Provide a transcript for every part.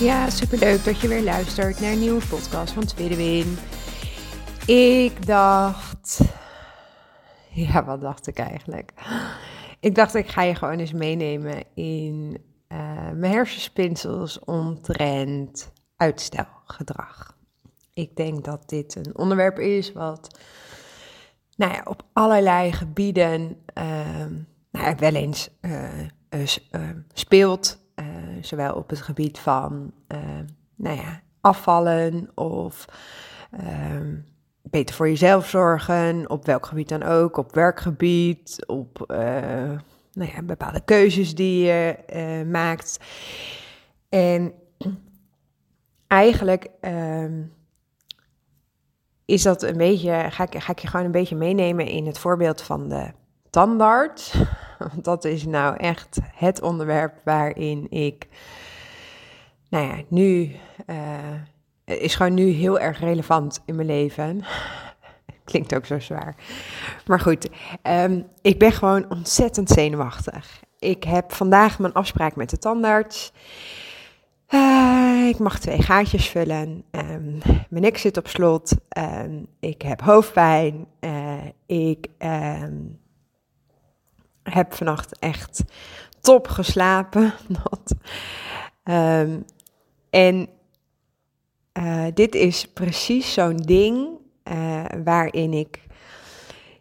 Ja, superleuk dat je weer luistert naar een nieuwe podcast van Tweede Win. Ik dacht. Ja, wat dacht ik eigenlijk? Ik dacht, ik ga je gewoon eens meenemen in uh, mijn hersenspinsels omtrent uitstelgedrag. Ik denk dat dit een onderwerp is wat nou ja, op allerlei gebieden uh, nou ja, wel eens uh, speelt. Zowel op het gebied van nou ja, afvallen of ehm, beter voor jezelf zorgen, op welk gebied dan ook, op werkgebied, op nou ja, bepaalde keuzes die je maakt. En eigenlijk ehm, is dat een beetje, ga ik, ga ik je gewoon een beetje meenemen in het voorbeeld van de tandarts. Want dat is nou echt het onderwerp waarin ik, nou ja, nu, uh, is gewoon nu heel erg relevant in mijn leven. Klinkt ook zo zwaar. Maar goed, um, ik ben gewoon ontzettend zenuwachtig. Ik heb vandaag mijn afspraak met de tandarts. Uh, ik mag twee gaatjes vullen. Um, mijn nek zit op slot. Um, ik heb hoofdpijn. Uh, ik heb vannacht echt top geslapen. en uh, dit is precies zo'n ding waarin ik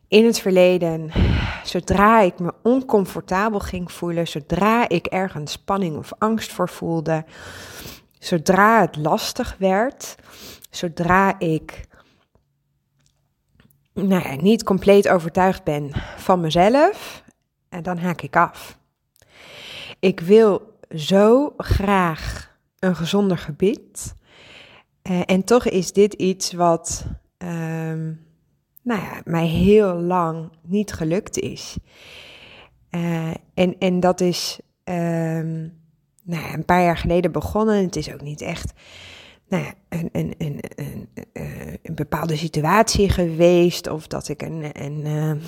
in het verleden, zodra ik me oncomfortabel ging voelen, zodra ik ergens spanning of angst voor voelde, zodra het lastig werd, zodra ik nou ja, niet compleet overtuigd ben van mezelf, en dan haak ik af. Ik wil zo graag een gezonder gebied. Uh, en toch is dit iets wat um, nou ja, mij heel lang niet gelukt is. Uh, en, en dat is um, nou ja, een paar jaar geleden begonnen. Het is ook niet echt nou ja, een, een, een, een, een bepaalde situatie geweest. Of dat ik een, een,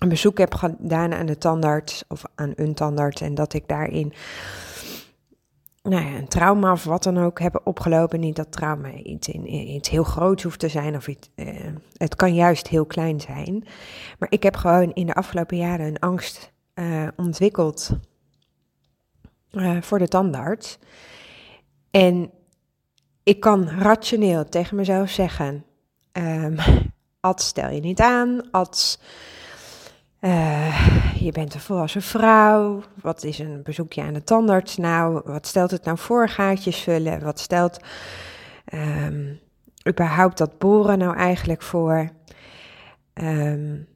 een bezoek heb gedaan aan de tandarts of aan een tandarts. En dat ik daarin nou ja, een trauma of wat dan ook hebben opgelopen. Niet dat trauma iets, in, iets heel groots hoeft te zijn of iets, uh, het kan juist heel klein zijn. Maar ik heb gewoon in de afgelopen jaren een angst uh, ontwikkeld uh, voor de tandarts. En ik kan rationeel tegen mezelf zeggen, um, Ad, stel je niet aan, Ad, uh, je bent een volwassen vrouw. Wat is een bezoekje aan de tandarts nou? Wat stelt het nou voor, gaatjes vullen? Wat stelt um, überhaupt dat boren nou eigenlijk voor? Um,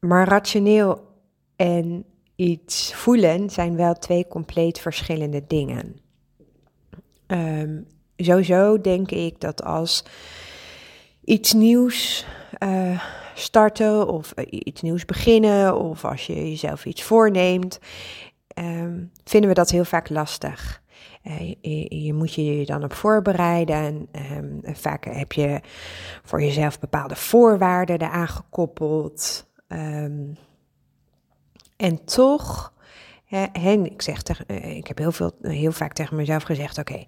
maar rationeel en iets voelen zijn wel twee compleet verschillende dingen. Um, sowieso denk ik dat als iets nieuws uh, starten of eh, iets nieuws beginnen of als je jezelf iets voorneemt, um, vinden we dat heel vaak lastig. Uh, je, moet je dan op voorbereiden. Um, vaak heb je voor jezelf bepaalde voorwaarden eraan gekoppeld. Um, en toch, hè, ik, zeg tegen, ik heb heel, veel, heel vaak tegen mezelf gezegd: oké,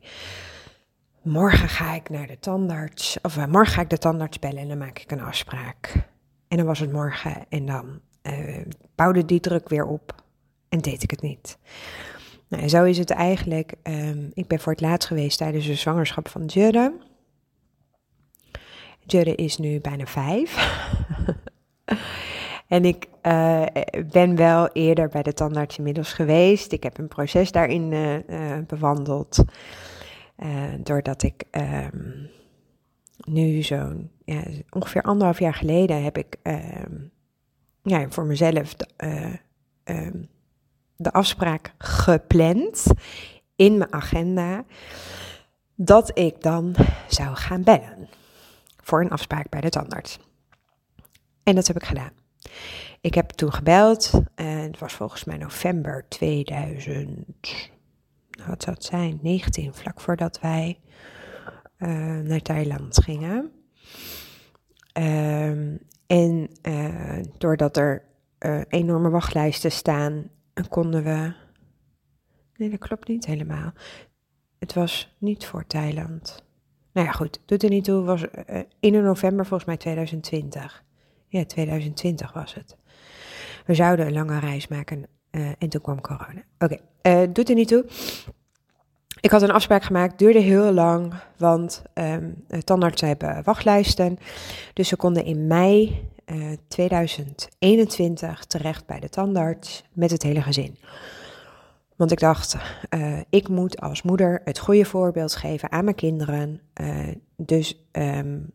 morgen ga ik naar de tandarts, of morgen ga ik de tandarts bellen en dan maak ik een afspraak. En dan was het morgen en dan uh, bouwde die druk weer op en deed ik het niet. Nou, zo is het eigenlijk. Um, ik ben voor het laatst geweest tijdens de zwangerschap van Jurre. Jurre is nu bijna vijf. en ik uh, ben wel eerder bij de tandarts inmiddels geweest. Ik heb een proces daarin uh, bewandeld. doordat ik um, nu zo'n ja, ongeveer anderhalf jaar geleden heb ik uh, ja, voor mezelf de, uh, um, de afspraak gepland in mijn agenda dat ik dan zou gaan bellen voor een afspraak bij de tandarts. En dat heb ik gedaan. Ik heb toen gebeld en het was volgens mij november 2000, nou, wat zou het zijn, 19, vlak voordat wij uh, naar Thailand gingen. Ehm, en uh, doordat er uh, enorme wachtlijsten staan, konden we. Nee, dat klopt niet helemaal. Het was niet voor Thailand. Nou ja, goed, doet er niet toe. Was uh, 1 november volgens mij 2020. Ja, 2020 was het. We zouden een lange reis maken en toen kwam corona. Oké, okay. doet er niet toe. Ik had een afspraak gemaakt, duurde heel lang, want um, tandartsen hebben wachtlijsten. Dus ze konden in mei uh, 2021 terecht bij de tandarts met het hele gezin. Want ik dacht, uh, ik moet als moeder het goede voorbeeld geven aan mijn kinderen. Uh, dus um,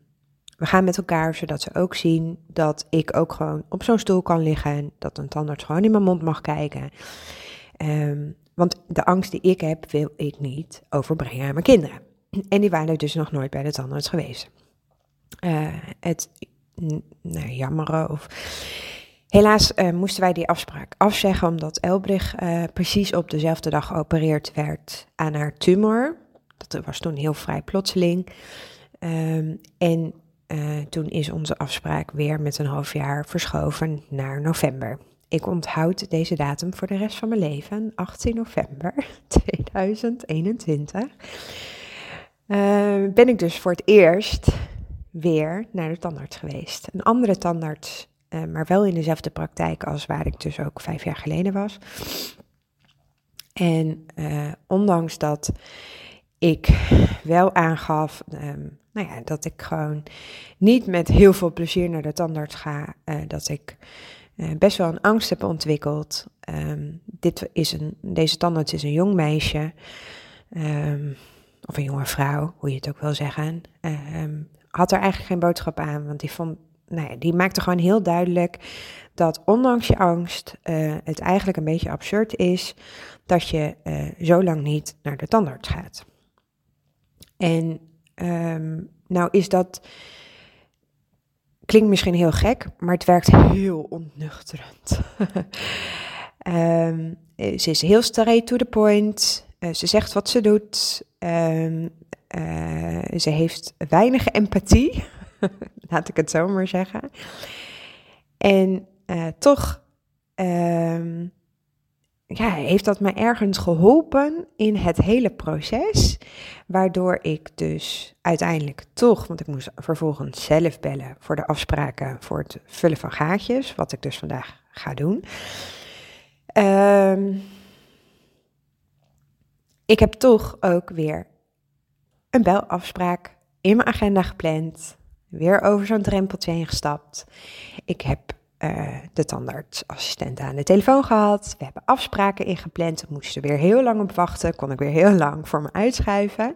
we gaan met elkaar, zodat ze ook zien dat ik ook gewoon op zo'n stoel kan liggen. Dat een tandarts gewoon in mijn mond mag kijken. Um, want de angst die ik heb, wil ik niet overbrengen aan mijn kinderen. En die waren dus nog nooit bij de tandarts geweest. Uh, het nou, jammeren of... Helaas uh, moesten wij die afspraak afzeggen omdat Elbrich uh, precies op dezelfde dag geopereerd werd aan haar tumor. Dat was toen heel vrij plotseling. Um, en toen is onze afspraak weer met een half jaar verschoven naar november. Ik onthoud deze datum voor de rest van mijn leven, 18 november 2021. Uh, ben ik dus voor het eerst weer naar de tandarts geweest. Een andere tandarts, uh, maar wel in dezelfde praktijk als waar ik dus ook vijf jaar geleden was. En uh, ondanks dat ik wel aangaf um, nou ja, dat ik gewoon niet met heel veel plezier naar de tandarts ga, dat ik uh, best wel een angst heb ontwikkeld. Um, dit is een, deze tandarts is een jong meisje, um, of een jonge vrouw, hoe je het ook wil zeggen. Um, had er eigenlijk geen boodschap aan, want die, vond, nou ja, die maakte gewoon heel duidelijk dat ondanks je angst uh, het eigenlijk een beetje absurd is dat je uh, zo lang niet naar de tandarts gaat. En nou is dat Klinkt misschien heel gek, maar het werkt heel ontnuchterend. um, ze is heel straight to the point. Uh, ze zegt wat ze doet. Um, uh, ze heeft weinig empathie, laat ik het zo maar zeggen. En toch um, ja, heeft dat mij ergens geholpen in het hele proces. Waardoor ik dus uiteindelijk toch, want ik moest vervolgens zelf bellen voor de afspraken voor het vullen van gaatjes, wat ik dus vandaag ga doen. Um, ik heb toch ook weer een belafspraak in mijn agenda gepland. Weer over zo'n drempeltje heen gestapt. Ik heb uh, de tandartsassistent aan de telefoon gehad. We hebben afspraken ingepland. We moesten weer heel lang op wachten. Kon ik weer heel lang voor me uitschuiven.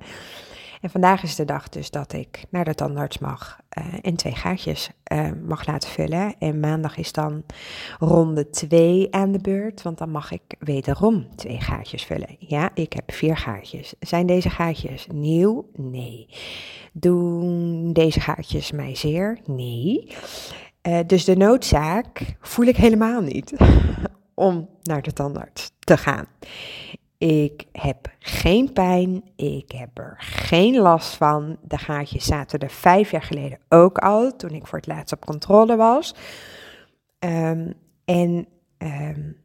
En vandaag is de dag dus dat ik naar de tandarts mag uh, en twee gaatjes uh, mag laten vullen. En maandag is dan ronde 2 aan de beurt, want dan mag ik wederom twee gaatjes vullen. Ja, ik heb vier gaatjes. Zijn deze gaatjes nieuw? Nee. Doen deze gaatjes mij zeer? Nee. Uh, dus de noodzaak voel ik helemaal niet om naar de tandarts te gaan. Ik heb geen pijn, ik heb er geen last van. De gaatjes zaten er vijf jaar geleden ook al, toen ik voor het laatst op controle was. Um, en um,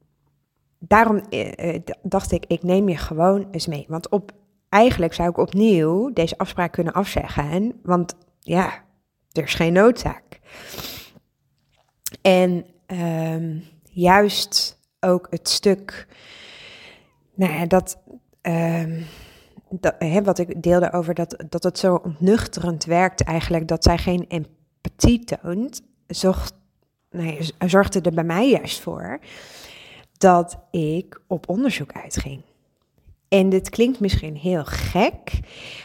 daarom uh, dacht ik, ik neem je gewoon eens mee. Want op, eigenlijk zou ik opnieuw deze afspraak kunnen afzeggen, want ja, er is geen noodzaak. En um, juist ook het stuk, nou ja, dat, um, dat hè, wat ik deelde over dat, dat het zo ontnuchterend werkt eigenlijk, dat zij geen empathie toont, nee, zorgde er bij mij juist voor dat ik op onderzoek uitging. En dit klinkt misschien heel gek,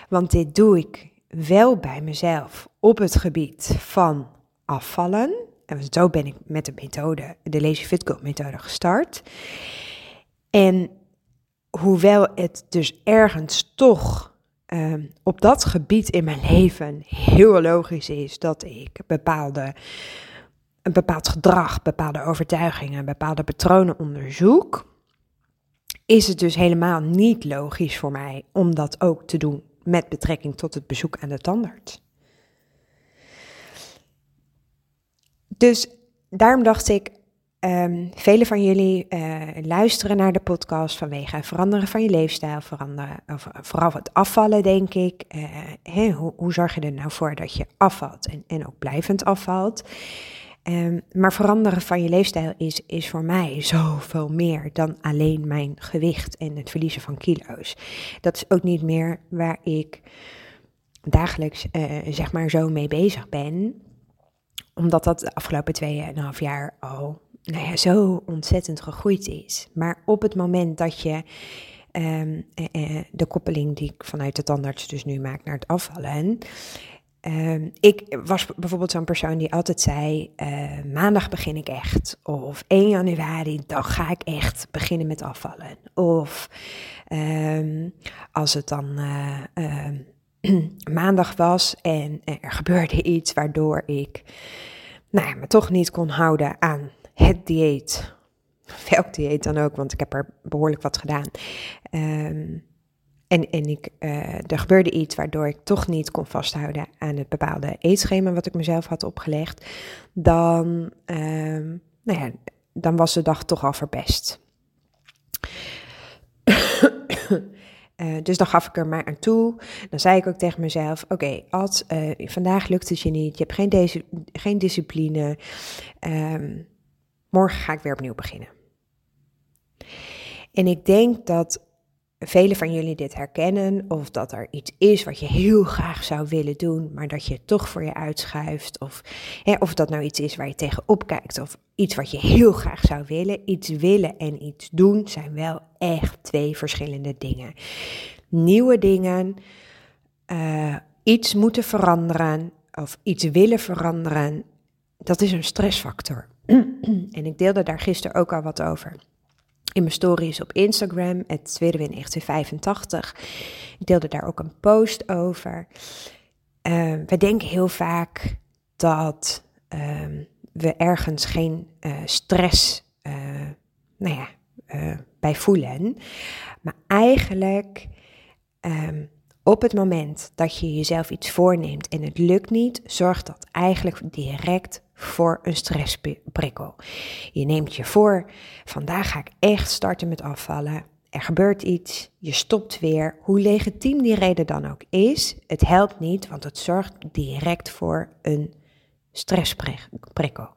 want dit doe ik wel bij mezelf op het gebied van afvallen. En zo ben ik met de methode, de Lazy Fit Girl methode gestart. En hoewel het dus ergens toch ehm, op dat gebied in mijn leven heel logisch is dat ik bepaalde, een bepaald gedrag, bepaalde overtuigingen, bepaalde patronen onderzoek, is het dus helemaal niet logisch voor mij om dat ook te doen met betrekking tot het bezoek aan de tandarts. Dus daarom dacht ik, Um, velen van jullie uh, luisteren naar de podcast vanwege het veranderen van je leefstijl, veranderen, of, vooral het afvallen, denk ik. Uh, hoe, hoe, zorg je er nou voor dat je afvalt en, en ook blijvend afvalt? Um, maar veranderen van je leefstijl is, is voor mij zoveel meer dan alleen mijn gewicht en het verliezen van kilo's. Dat is ook niet meer waar ik dagelijks zeg maar zo mee bezig ben omdat dat de afgelopen 2,5 jaar al nou ja, zo ontzettend gegroeid is. Maar op het moment dat je um, eh, de koppeling die ik vanuit de tandarts dus nu maak naar het afvallen. Um, ik was bijvoorbeeld zo'n persoon die altijd zei: uh, maandag begin ik echt. Of 1 januari, dan ga ik echt beginnen met afvallen. Of um, als het dan maandag was en er gebeurde iets waardoor ik nou ja, me toch niet kon houden aan het dieet. Welk dieet dan ook, want ik heb er behoorlijk wat gedaan. Um, en, en ik, uh, er gebeurde iets waardoor ik toch niet kon vasthouden aan het bepaalde eetschema wat ik mezelf had opgelegd. Dan, um, nou ja, dan was de dag toch al verpest. Uh, dus dan gaf ik er maar aan toe. Dan zei ik ook tegen mezelf: Oké, als uh, vandaag lukt het je niet, je hebt geen, geen discipline. Um, morgen ga ik weer opnieuw beginnen. En ik denk dat velen van jullie dit herkennen, of dat er iets is wat je heel graag zou willen doen, maar dat je het toch voor je uitschuift, of, hè, of dat nou iets is waar je tegenop kijkt, of iets wat je heel graag zou willen. Iets willen en iets doen zijn wel echt twee verschillende dingen. Nieuwe dingen, uh, iets moeten veranderen, of iets willen veranderen, dat is een stressfactor. en ik deelde daar gisteren ook al wat over. In mijn stories op Instagram, het tweede win 1985. Ik deelde daar ook een post over. Uh, we denken heel vaak dat uh, we ergens geen uh, stress uh, nou ja, bij voelen. Maar eigenlijk um, op het moment dat je jezelf iets voorneemt en het lukt niet, zorgt dat eigenlijk direct voor een stressprikkel. Je neemt je voor, vandaag ga ik echt starten met afvallen. Er gebeurt iets, je stopt weer. Hoe legitiem die reden dan ook is, het helpt niet, want het zorgt direct voor een stressprikkel.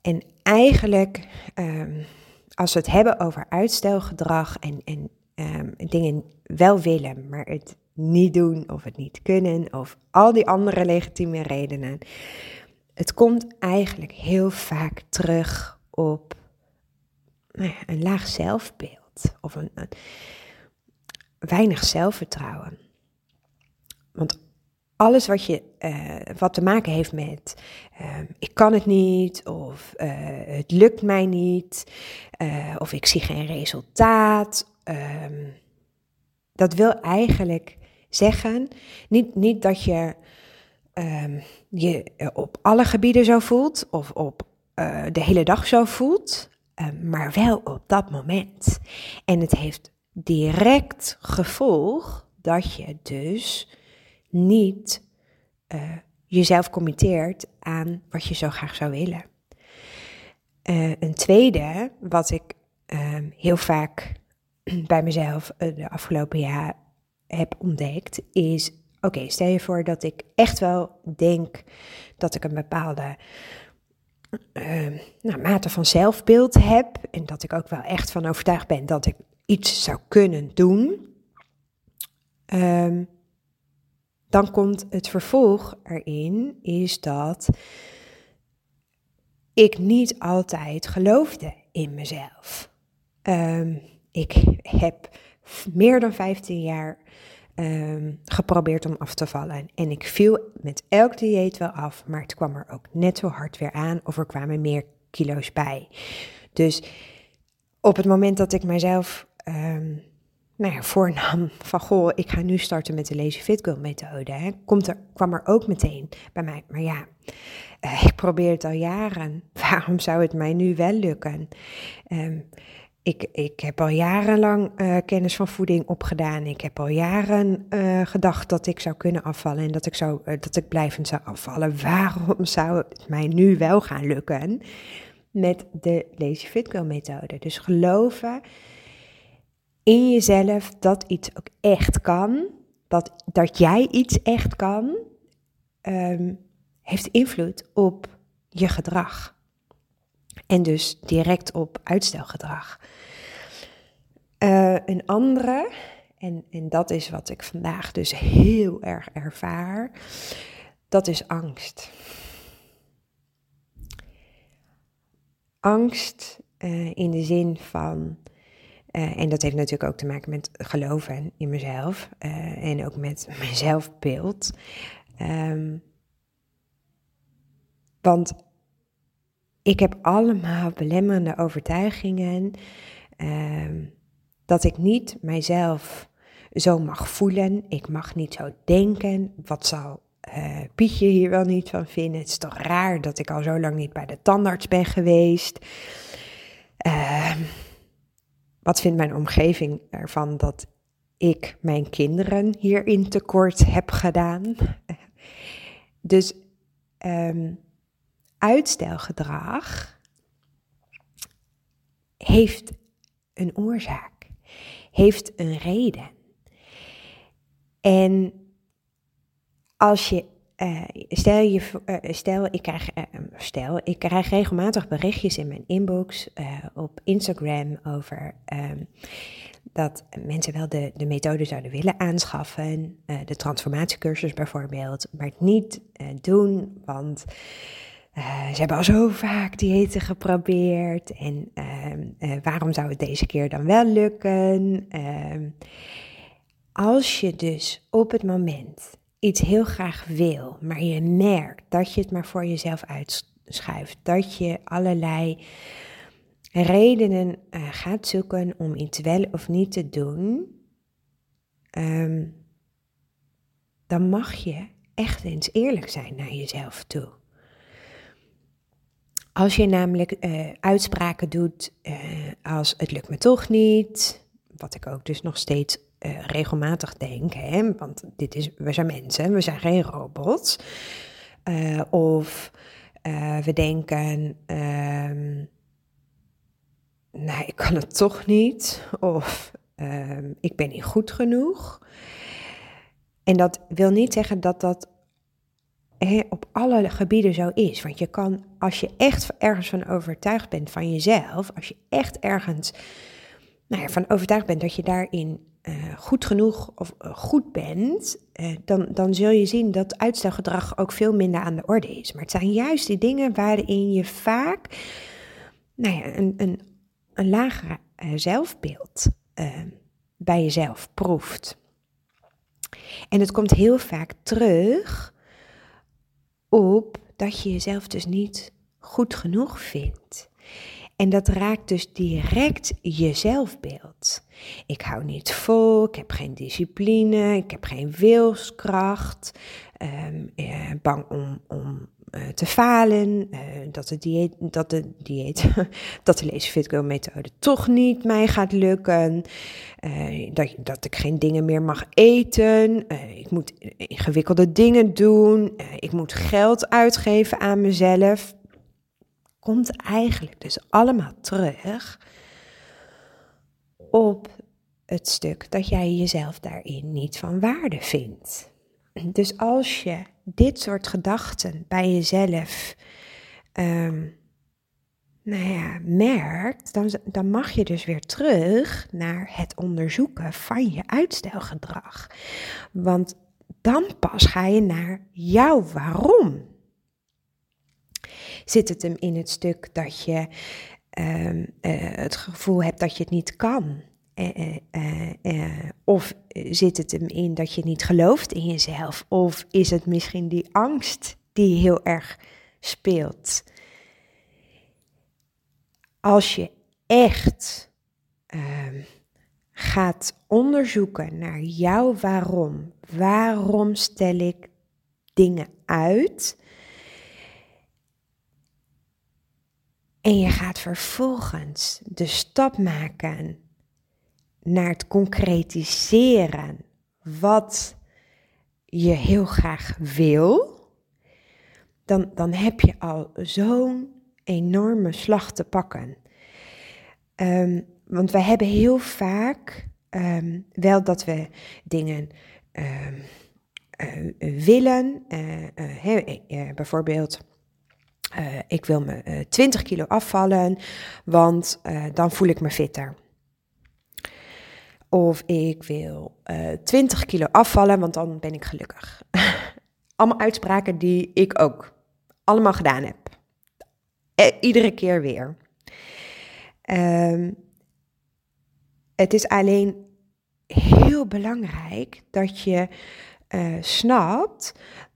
En eigenlijk, um, als we het hebben over uitstelgedrag en, en um, dingen wel willen, maar het niet doen of het niet kunnen of al die andere legitieme redenen. Het komt eigenlijk heel vaak terug op nou een laag zelfbeeld of een, weinig zelfvertrouwen. Want alles wat, je, uh, wat te maken heeft met uh, ik kan het niet of uh, het lukt mij niet of ik zie geen resultaat um, dat wil eigenlijk zeggen, niet, niet dat je um, je op alle gebieden zo voelt of op uh, de hele dag zo voelt, um, maar wel op dat moment. En het heeft direct gevolg dat je dus niet uh, jezelf committeert aan wat je zo graag zou willen. Een tweede, wat ik heel vaak bij mezelf uh, de afgelopen jaar heb ontdekt, is: oké, stel je voor dat ik echt wel denk dat ik een bepaalde uh, nou, mate van zelfbeeld heb en dat ik ook wel echt van overtuigd ben dat ik iets zou kunnen doen. Um, dan komt het vervolg erin, is dat ik niet altijd geloofde in mezelf. Um, ik heb meer dan 15 jaar um, geprobeerd om af te vallen. En ik viel met elk dieet wel af, maar het kwam er ook net zo hard weer aan of er kwamen meer kilo's bij. Dus op het moment dat ik mezelf ehm, nou ja, voornam van goh, ik ga nu starten met de Lazy Fit Girl methode, hè, komt er, kwam er ook meteen bij mij. Maar ja, uh, ik probeer het al jaren. Waarom zou het mij nu wel lukken? Um, ik, ik heb al jarenlang uh, kennis van voeding opgedaan. Ik heb al jaren uh, gedacht dat ik zou kunnen afvallen en dat ik, zou, uh, dat ik blijvend zou afvallen. Waarom zou het mij nu wel gaan lukken met de Lazy Fit Girl methode? Dus geloven in jezelf dat iets ook echt kan, dat, dat jij iets echt kan, um, heeft invloed op je gedrag. En dus direct op uitstelgedrag. Uh, een andere, en, en dat is wat ik vandaag dus heel erg ervaar, dat is angst. Angst uh, in de zin van, uh, en dat heeft natuurlijk ook te maken met geloven in mezelf en ook met mijn zelfbeeld. Um, want ik heb allemaal belemmerende overtuigingen. Uh, dat ik niet mijzelf zo mag voelen. Ik mag niet zo denken. Wat zal uh, Pietje hier wel niet van vinden? Het is toch raar dat ik al zo lang niet bij de tandarts ben geweest. Uh, wat vindt mijn omgeving ervan dat ik mijn kinderen hierin tekort heb gedaan? dus um, uitstelgedrag heeft een oorzaak, heeft een reden. En als je, uh, stel, je uh, stel, ik krijg, uh, stel, ik krijg regelmatig berichtjes in mijn inbox op Instagram over um, dat mensen wel de, de methode zouden willen aanschaffen, de transformatiecursus bijvoorbeeld, maar het niet doen, want uh, ze hebben al zo vaak diëten geprobeerd en uh, waarom zou het deze keer dan wel lukken? Ehm, als je dus op het moment iets heel graag wil, maar je merkt dat je het maar voor jezelf uitschuift, dat je allerlei redenen uh, gaat zoeken om iets wel of niet te doen, um, dan mag je echt eens eerlijk zijn naar jezelf toe. Als je namelijk uh, uitspraken doet uh, als het lukt me toch niet, wat ik ook dus nog steeds uh, regelmatig denk, hè, want dit is, we zijn mensen, we zijn geen robots. of we denken, um, nee, ik kan het toch niet, of um, ik ben niet goed genoeg. En dat wil niet zeggen dat dat op alle gebieden zo is. Want je kan, als je echt ergens van overtuigd bent van jezelf, als je echt ergens nou ja, van overtuigd bent dat je daarin uh, goed genoeg of uh, goed bent, uh, dan, dan zul je zien dat uitstelgedrag ook veel minder aan de orde is. Maar het zijn juist die dingen waarin je vaak nou ja, een, een, een lager zelfbeeld bij jezelf proeft. En het komt heel vaak terug op dat je jezelf dus niet goed genoeg vindt. En dat raakt dus direct je zelfbeeld. Ik hou niet vol, ik heb geen discipline, ik heb geen wilskracht, um, eh, bang om, om uh, te falen, uh, dat de dieet, dat de dieet, dat de Lazy Fit Girl methode toch niet mij gaat lukken, uh, dat, dat ik geen dingen meer mag eten, ik moet ingewikkelde dingen doen, ik moet geld uitgeven aan mezelf. Komt eigenlijk dus allemaal terug op het stuk dat jij jezelf daarin niet van waarde vindt. Dus als je dit soort gedachten bij jezelf um, nou ja, merkt, dan, dan mag je dus weer terug naar het onderzoeken van je uitstelgedrag. Want dan pas ga je naar jouw waarom. Zit het hem in het stuk dat je um, uh, het gevoel hebt dat je het niet kan? Uh, uh, of zit het hem in dat je niet gelooft in jezelf? Of is het misschien die angst die heel erg speelt? Als je echt ehm, gaat onderzoeken naar jouw waarom. Waarom stel ik dingen uit? En je gaat vervolgens de stap maken naar het concretiseren wat je heel graag wil, dan, dan heb je al zo'n enorme slag te pakken. Ehm, want we hebben heel vaak ehm, wel dat we dingen um, uh, willen. Uh, bijvoorbeeld, ik wil me 20 kilo afvallen, want dan voel ik me fitter. Of ik wil 20 kilo afvallen, want dan ben ik gelukkig. Allemaal uitspraken die ik ook allemaal gedaan heb. iedere keer weer. Um, het is alleen heel belangrijk dat je uh, snapt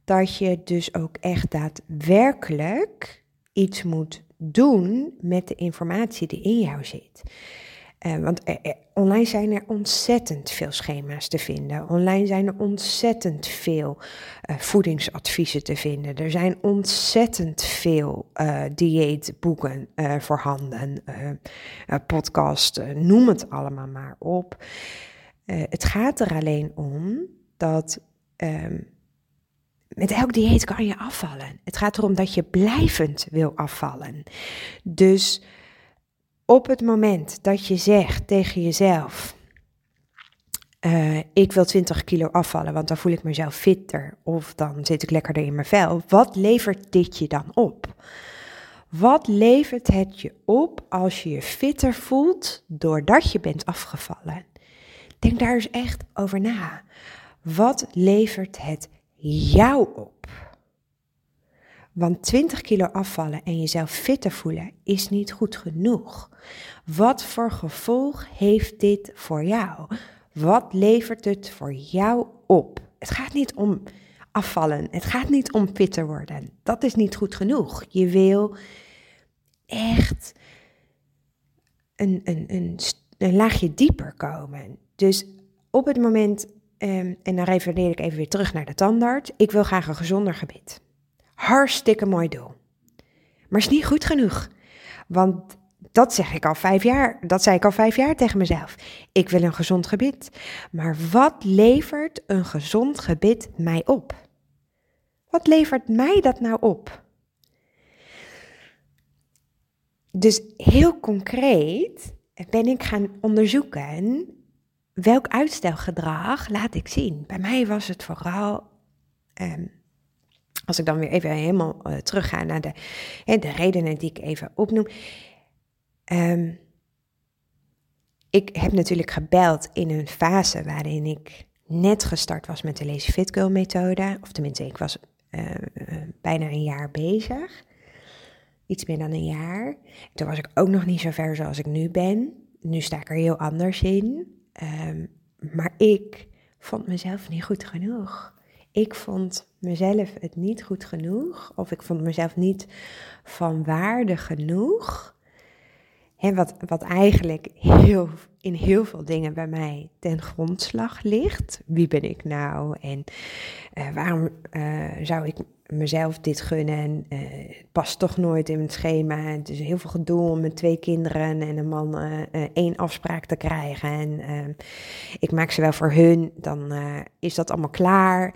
dat je dus ook echt daadwerkelijk iets moet doen met de informatie die in jou zit. Uh, want online zijn er ontzettend veel schema's te vinden. Online zijn er ontzettend veel voedingsadviezen te vinden. Er zijn ontzettend veel dieetboeken voorhanden, podcast, noem het allemaal maar op. het gaat er alleen om dat um, met elk dieet kan je afvallen. Het gaat erom dat je blijvend wil afvallen. Dus op het moment dat je zegt tegen jezelf: uh, Ik wil 20 kilo afvallen, want dan voel ik mezelf fitter of dan zit ik lekkerder in mijn vel. Wat levert dit je dan op? Wat levert het je op als je je fitter voelt doordat je bent afgevallen? Denk daar eens echt over na. Wat levert het jou op? Want 20 kilo afvallen en jezelf fitter voelen is niet goed genoeg. Wat voor gevolg heeft dit voor jou? Wat levert het voor jou op? Het gaat niet om afvallen. Het gaat niet om fitter worden. Dat is niet goed genoeg. Je wil echt een, een, een, een laagje dieper komen. Dus op het moment, um, en dan refereer ik even weer terug naar de tandarts. Ik wil graag een gezonder gebit. Hartstikke mooi doel. Maar is niet goed genoeg. Want dat zeg ik al vijf jaar. Dat zei ik al vijf jaar tegen mezelf. Ik wil een gezond gebit. Maar wat levert een gezond gebit mij op? Wat levert mij dat nou op? Dus heel concreet ben ik gaan onderzoeken welk uitstelgedrag laat ik zien. Bij mij was het vooral ehm, als ik dan weer even helemaal uh, terugga naar de, hè, de redenen die ik even opnoem. Um, ik heb natuurlijk gebeld in een fase waarin ik net gestart was met de Lazy Fit Girl methode. Of tenminste, ik was uh, bijna een jaar bezig. Iets meer dan een jaar. Toen was ik ook nog niet zo ver zoals ik nu ben. Nu sta ik er heel anders in. Um, maar ik vond mezelf niet goed genoeg ik vond mezelf het niet goed genoeg, of ik vond mezelf niet van waarde genoeg. En wat, wat eigenlijk heel, in heel veel dingen bij mij ten grondslag ligt. Wie ben ik nou en uh, waarom uh, zou ik mezelf dit gunnen? Uh, het past toch nooit in mijn schema. Het is heel veel gedoe om met twee kinderen en een man één afspraak te krijgen. En ik maak ze wel voor hun, dan is dat allemaal klaar.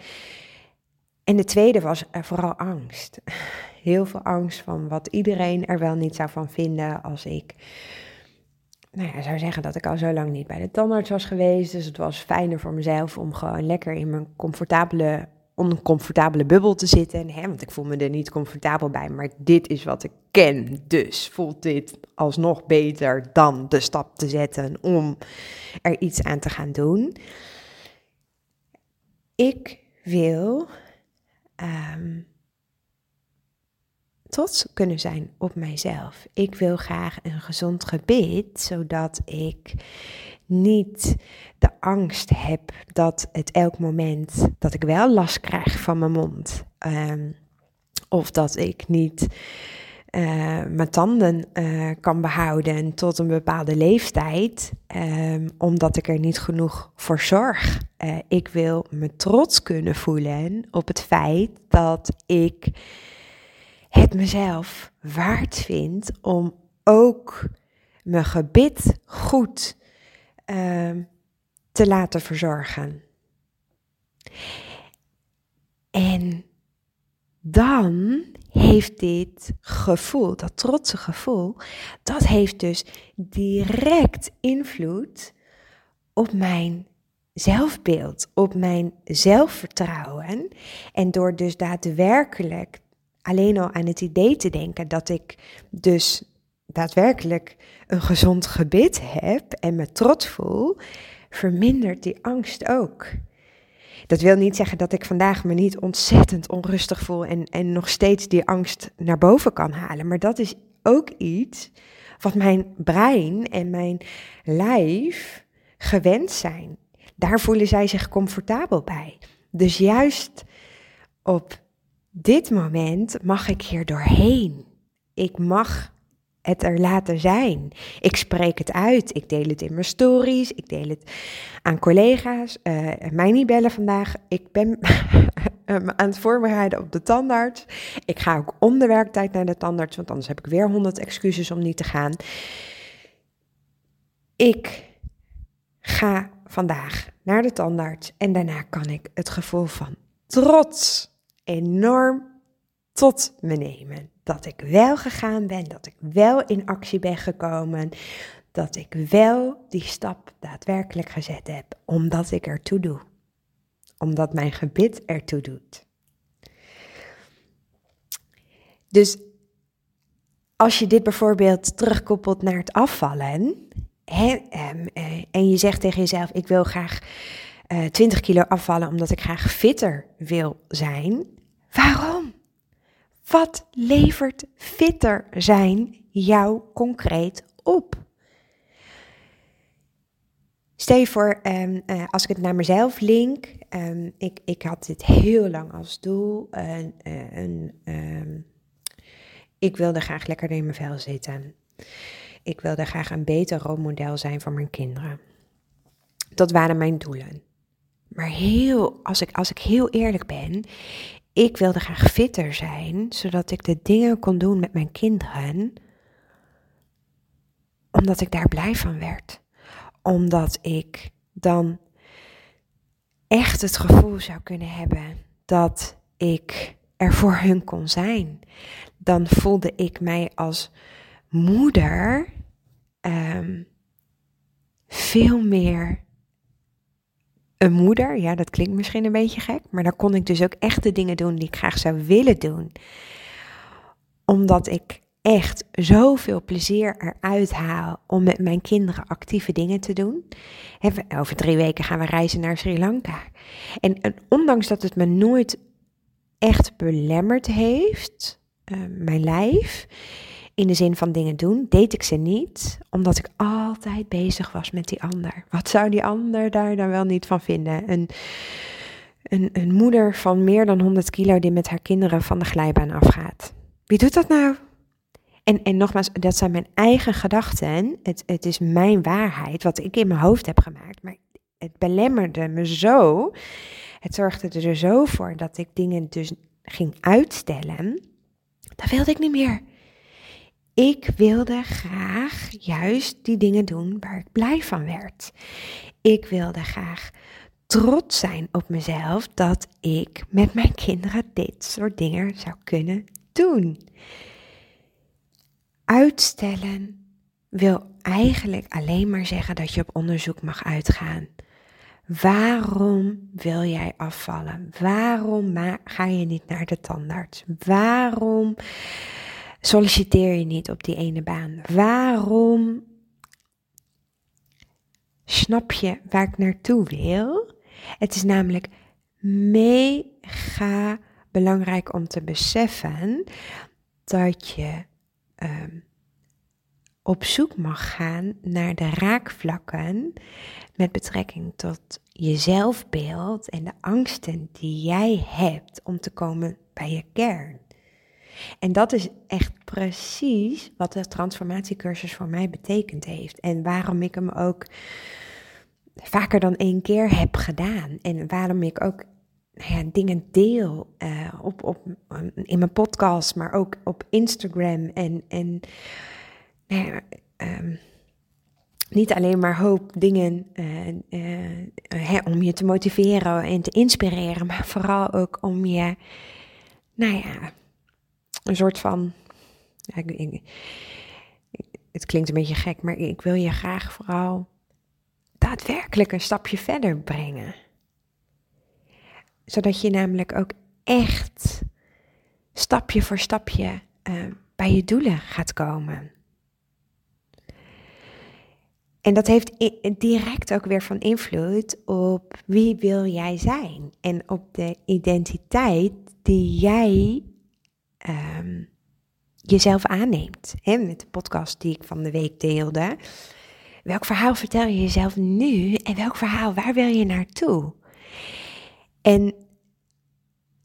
En de tweede was vooral angst. Heel veel angst van wat iedereen er wel niet zou van vinden als ik nou ja, zou zeggen dat ik al zo lang niet bij de tandarts was geweest. Dus het was fijner voor mezelf om gewoon lekker in mijn comfortabele, oncomfortabele bubbel te zitten. Hè, want ik voel me er niet comfortabel bij, maar dit is wat ik ken. Dus voelt dit alsnog beter dan de stap te zetten om er iets aan te gaan doen. Ik wil um, trots kunnen zijn op mijzelf. Ik wil graag een gezond gebit, zodat ik niet de angst heb dat het elk moment dat ik wel last krijg van mijn mond. Um, of dat ik niet uh, mijn tanden uh, kan behouden tot een bepaalde leeftijd, um, omdat ik er niet genoeg voor zorg. Uh, ik wil me trots kunnen voelen op het feit dat ik het mezelf waard vind om ook mijn gebit goed ehm, te laten verzorgen. En dan heeft dit gevoel, dat trotse gevoel, dat heeft dus direct invloed op mijn zelfbeeld, op mijn zelfvertrouwen. En door dus daadwerkelijk alleen al aan het idee te denken dat ik dus daadwerkelijk een gezond gebit heb en me trots voel, vermindert die angst ook. Dat wil niet zeggen dat ik vandaag me niet ontzettend onrustig voel en, en nog steeds die angst naar boven kan halen. Maar dat is ook iets wat mijn brein en mijn lijf gewend zijn. Daar voelen zij zich comfortabel bij. Dus juist op dit moment mag ik hier doorheen. Ik mag het er laten zijn. Ik spreek het uit, ik deel het in mijn stories, ik deel het aan collega's. Uh, mij niet bellen vandaag. Ik ben aan het voorbereiden op de tandarts. Ik ga ook om de werktijd naar de tandarts, want anders heb ik weer honderd excuses om niet te gaan. Ik ga vandaag naar de tandarts en daarna kan ik het gevoel van trots enorm tot me nemen dat ik wel gegaan ben, dat ik wel in actie ben gekomen, dat ik wel die stap daadwerkelijk gezet heb, omdat ik ertoe doe. Omdat mijn gebit ertoe doet. Dus als je dit bijvoorbeeld terugkoppelt naar het afvallen, ehm, eh, en je zegt tegen jezelf: Ik wil graag 20 eh, kilo afvallen omdat ik graag fitter wil zijn. Waarom? Wat levert fitter zijn jou concreet op? Stel je voor, um, uh, als ik het naar mezelf link, um, ik, ik had dit heel lang als doel. Uh, uh, ik wilde graag lekker in mijn vel zitten. Ik wilde graag een beter rolmodel zijn voor mijn kinderen. Dat waren mijn doelen. Maar heel, als, ik, als ik heel eerlijk ben, ik wilde graag fitter zijn, zodat ik de dingen kon doen met mijn kinderen, omdat ik daar blij van werd. Omdat ik dan echt het gevoel zou kunnen hebben dat ik er voor hun kon zijn. Dan voelde ik mij als moeder um, veel meer een moeder. Ja, dat klinkt misschien een beetje gek, maar dan kon ik dus ook echt de dingen doen die ik graag zou willen doen. Omdat ik echt zoveel plezier eruit haal om met mijn kinderen actieve dingen te doen. Over drie weken gaan we reizen naar Sri Lanka. En, ondanks dat het me nooit echt belemmerd heeft, uh, mijn lijf, in de zin van dingen doen, deed ik ze niet, omdat ik altijd bezig was met die ander. Wat zou die ander daar dan wel niet van vinden? Een, een, een moeder van meer dan 100 kilo die met haar kinderen van de glijbaan afgaat. Wie doet dat nou? En, en nogmaals, dat zijn mijn eigen gedachten. Het, het is mijn waarheid, wat ik in mijn hoofd heb gemaakt. Maar het belemmerde me zo. Het zorgde er zo voor dat ik dingen dus ging uitstellen. Dat wilde ik niet meer. Ik wilde graag juist die dingen doen waar ik blij van werd. Ik wilde graag trots zijn op mezelf dat ik met mijn kinderen dit soort dingen zou kunnen doen. Uitstellen wil eigenlijk alleen maar zeggen dat je op onderzoek mag uitgaan. Waarom wil jij afvallen? Waarom ga je niet naar de tandarts? Waarom solliciteer je niet op die ene baan? Waarom snap je waar ik naartoe wil? Het is namelijk mega belangrijk om te beseffen dat je ehm, op zoek mag gaan naar de raakvlakken met betrekking tot je zelfbeeld en de angsten die jij hebt om te komen bij je kern. En dat is echt precies wat de transformatiecursus voor mij betekend heeft. En waarom ik hem ook vaker dan één keer heb gedaan. En waarom ik ook nou ja, dingen deel uh, op, op, in mijn podcast, maar ook op Instagram. En, en nou um, niet alleen maar hoop dingen uh, uh, om je te motiveren en te inspireren, maar vooral ook om je, nou ja, een soort van. Ja, het klinkt een beetje gek, maar ik wil je graag vooral daadwerkelijk een stapje verder brengen. Zodat je namelijk ook echt stapje voor stapje uh, bij je doelen gaat komen. En dat heeft direct ook weer van invloed op wie wil jij zijn en op de identiteit die jij um, jezelf aanneemt. En met de podcast die ik van de week deelde. Welk verhaal vertel je jezelf nu en welk verhaal, waar wil je naartoe? En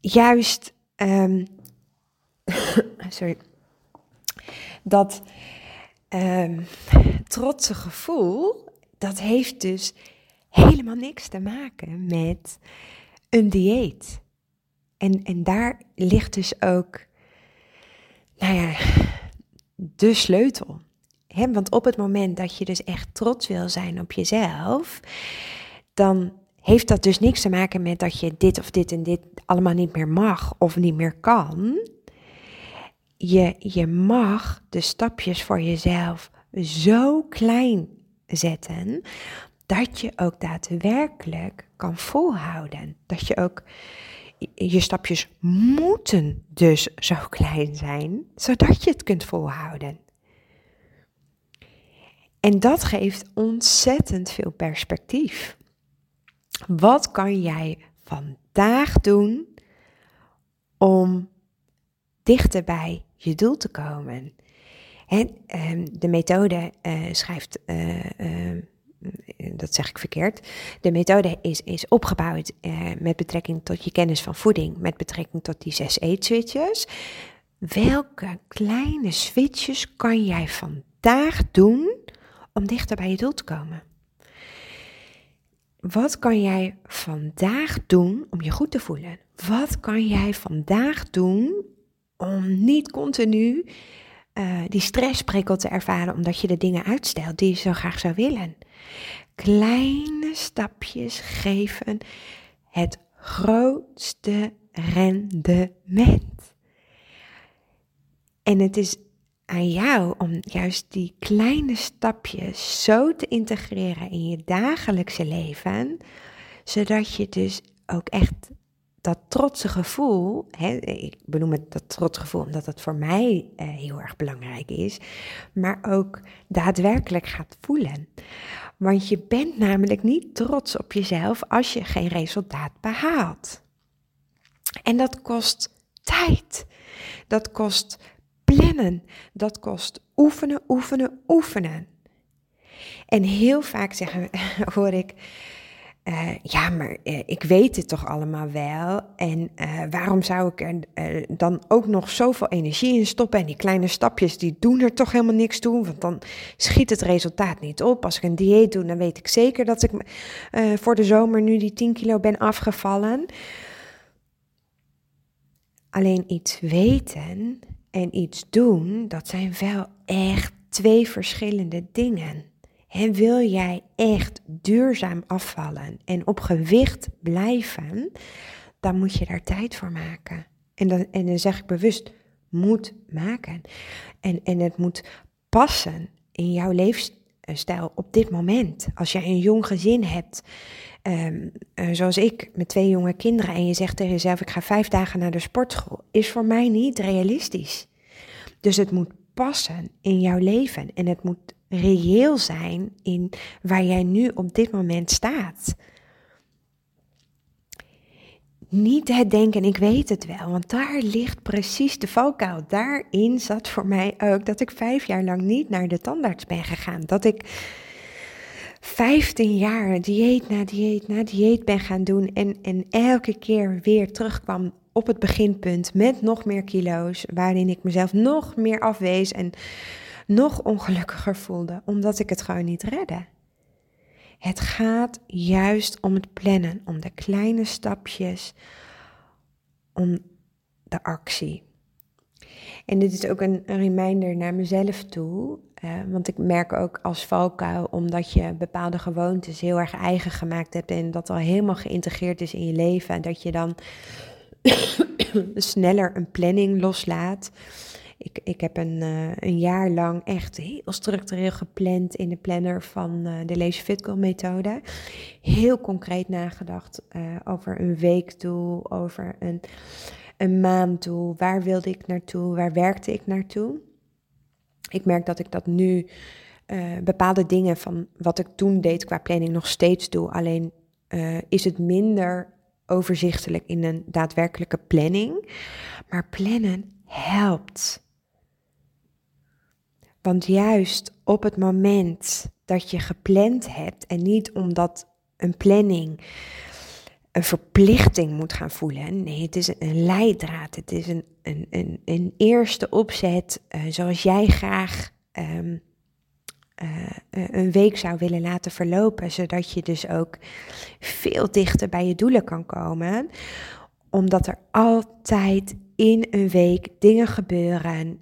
juist, um, sorry, dat um, trotse gevoel, dat heeft dus helemaal niks te maken met een dieet. En, en daar ligt dus ook, nou ja, de sleutel. Want op het moment dat je dus echt trots wil zijn op jezelf, dan heeft dat dus niks te maken met dat je dit of dit en dit allemaal niet meer mag of niet meer kan. Je, je mag de stapjes voor jezelf zo klein zetten dat je ook daadwerkelijk kan volhouden. Dat je ook je stapjes moeten dus zo klein zijn, zodat je het kunt volhouden. En dat geeft ontzettend veel perspectief. Wat kan jij vandaag doen om dichter bij je doel te komen? En, ehm, de methode uh, schrijft, uh, dat zeg ik verkeerd, de methode is, is opgebouwd met betrekking tot je kennis van voeding, met betrekking tot die zes eetswitches. Welke kleine switches kan jij vandaag doen om dichter bij je doel te komen? Wat kan jij vandaag doen om je goed te voelen? Wat kan jij vandaag doen om niet continu uh, die stressprikkel te ervaren omdat je de dingen uitstelt die je zo graag zou willen. Kleine stapjes geven het grootste rendement. En het is aan jou om juist die kleine stapjes zo te integreren in je dagelijkse leven, zodat je dus ook echt dat trotse gevoel, hè, ik benoem het dat trotse gevoel omdat dat voor mij eh, heel erg belangrijk is, maar ook daadwerkelijk gaat voelen. Want je bent namelijk niet trots op jezelf als je geen resultaat behaalt. En dat kost tijd. Dat kost plannen. Dat kost oefenen, oefenen, oefenen. En heel vaak zeggen, hoor ik, uh, ja, maar uh, ik weet het toch allemaal wel. En uh, waarom zou ik er dan ook nog zoveel energie in stoppen? En die kleine stapjes, die doen er toch helemaal niks toe. Want dan schiet het resultaat niet op. Als ik een dieet doe, dan weet ik zeker dat ik voor de zomer nu die 10 kilo ben afgevallen. Alleen iets weten en iets doen, dat zijn wel echt twee verschillende dingen. En wil jij echt duurzaam afvallen en op gewicht blijven, dan moet je daar tijd voor maken. En dan, en dan zeg ik bewust, moet maken. En, en het moet passen in jouw leefstijl op dit moment. Als jij een jong gezin hebt, um, zoals ik, met twee jonge kinderen, en je zegt tegen jezelf: Ik ga vijf dagen naar de sportschool, is voor mij niet realistisch. Dus het moet passen in jouw leven en het moet reëel zijn in waar jij nu op dit moment staat. Niet het denken, ik weet het wel, want daar ligt precies de valkuil. Daarin zat voor mij ook dat ik vijf jaar lang niet naar de tandarts ben gegaan. Dat ik vijftien jaar dieet na dieet na dieet ben gaan doen en, en elke keer weer terugkwam op het beginpunt met nog meer kilo's, waarin ik mezelf nog meer afwees en nog ongelukkiger voelde, omdat ik het gewoon niet redde. Het gaat juist om het plannen, om de kleine stapjes, om de actie. En dit is ook een, reminder naar mezelf toe. Uh, want ik merk ook als valkuil, omdat je bepaalde gewoontes heel erg eigen gemaakt hebt en dat al helemaal geïntegreerd is in je leven, dat je dan sneller een planning loslaat. Ik, heb een, uh, een jaar lang echt heel structureel gepland in de planner van uh, de Lazy Fit Girl methode. Heel concreet nagedacht uh, over een weekdoel, over een, een maanddoel. Waar wilde ik naartoe? Waar werkte ik naartoe? Ik merk dat ik dat nu bepaalde dingen van wat ik toen deed qua planning nog steeds doe. Alleen is het minder overzichtelijk in een daadwerkelijke planning. Maar plannen helpt. Want juist op het moment dat je gepland hebt en niet omdat een planning een verplichting moet gaan voelen. Nee, het is een leidraad. Het is een, een, een, een eerste opzet uh, zoals jij graag um, uh, een week zou willen laten verlopen. Zodat je dus ook veel dichter bij je doelen kan komen. Omdat er altijd in een week dingen gebeuren.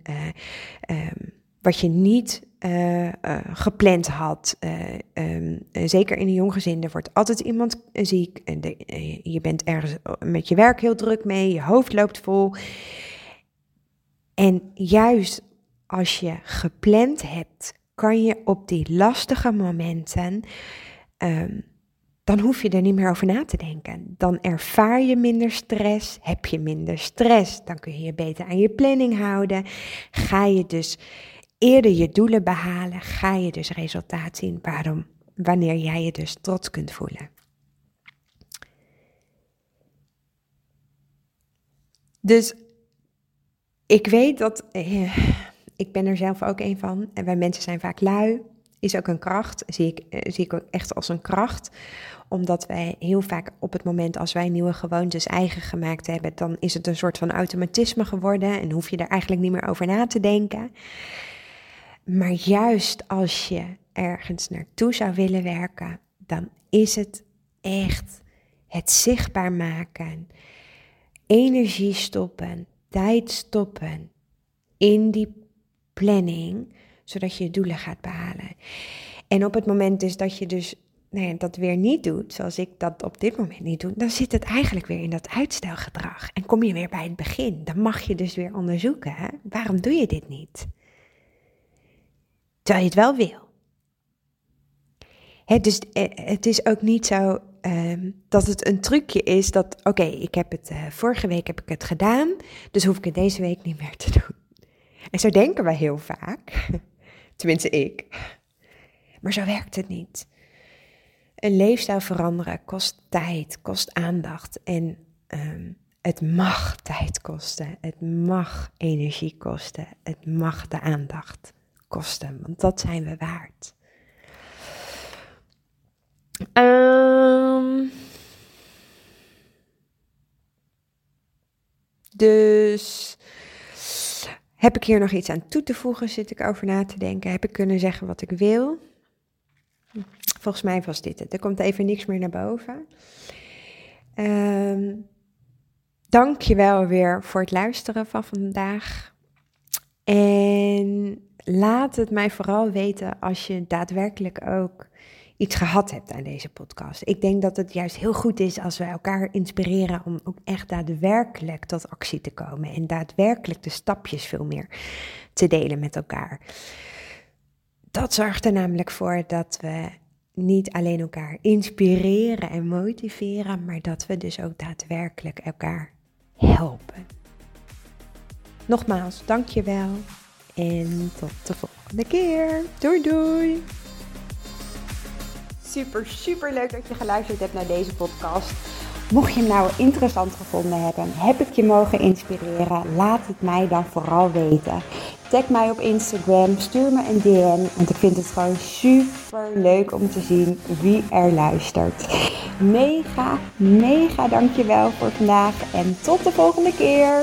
Um, wat je niet uh, uh, gepland had. Uh, um, zeker in een jong gezin, er wordt altijd iemand ziek. En je bent ergens met je werk heel druk mee, je hoofd loopt vol. En juist als je gepland hebt, kan je op die lastige momenten. Um, dan hoef je er niet meer over na te denken. Dan ervaar je minder stress, heb je minder stress, dan kun je je beter aan je planning houden. Ga je dus eerder je doelen behalen, ga je dus resultaat zien. Waarom? Wanneer jij je dus trots kunt voelen. Dus ik weet dat, eh, ik ben er zelf ook een van. En wij mensen zijn vaak lui. Is ook een kracht, zie ik, eh, zie ik ook echt als een kracht. Omdat wij heel vaak op het moment als wij nieuwe gewoontes eigen gemaakt hebben, dan is het een soort van automatisme geworden en hoef je er eigenlijk niet meer over na te denken. Maar juist als je ergens naartoe zou willen werken, dan is het echt het zichtbaar maken, energie stoppen, tijd stoppen in die planning, zodat je je doelen gaat behalen. En op het moment is dat je dus nou dat weer niet doet, zoals ik dat op dit moment niet doe, dan zit het eigenlijk weer in dat uitstelgedrag. En kom je weer bij het begin. Dan mag je dus weer onderzoeken, hè? waarom doe je dit niet? Terwijl je het wel wil. Dus eh, het is ook niet zo uh, dat het een trucje is dat, oké, ik heb het, uh, vorige week heb ik het gedaan, dus hoef ik het deze week niet meer te doen. En zo denken wij heel vaak, tenminste ik. Maar zo werkt het niet. Een leefstijl veranderen kost tijd, kost aandacht en um, het mag tijd kosten, het mag energie kosten, het mag de aandacht kosten, want dat zijn we waard. Um, dus heb ik hier nog iets aan toe te voegen? Zit ik over na te denken? Heb ik kunnen zeggen wat ik wil? Volgens mij was dit het. Er komt even niks meer naar boven. Um, Dank je wel weer voor het luisteren van vandaag. En laat het mij vooral weten als je daadwerkelijk ook iets gehad hebt aan deze podcast. Ik denk dat het juist heel goed is als we elkaar inspireren om ook echt daadwerkelijk tot actie te komen en daadwerkelijk de stapjes veel meer te delen met elkaar. Dat zorgt er namelijk voor dat we niet alleen elkaar inspireren en motiveren, maar dat we dus ook daadwerkelijk elkaar helpen. Nogmaals, dank je wel. En tot de volgende keer. Doei doei. Super, super leuk dat je geluisterd hebt naar deze podcast. Mocht je hem nou interessant gevonden hebben, heb ik je mogen inspireren, laat het mij dan vooral weten. Tag mij op Instagram, stuur me een DM, want ik vind het gewoon super leuk om te zien wie er luistert. Mega, mega dankjewel voor vandaag en tot de volgende keer.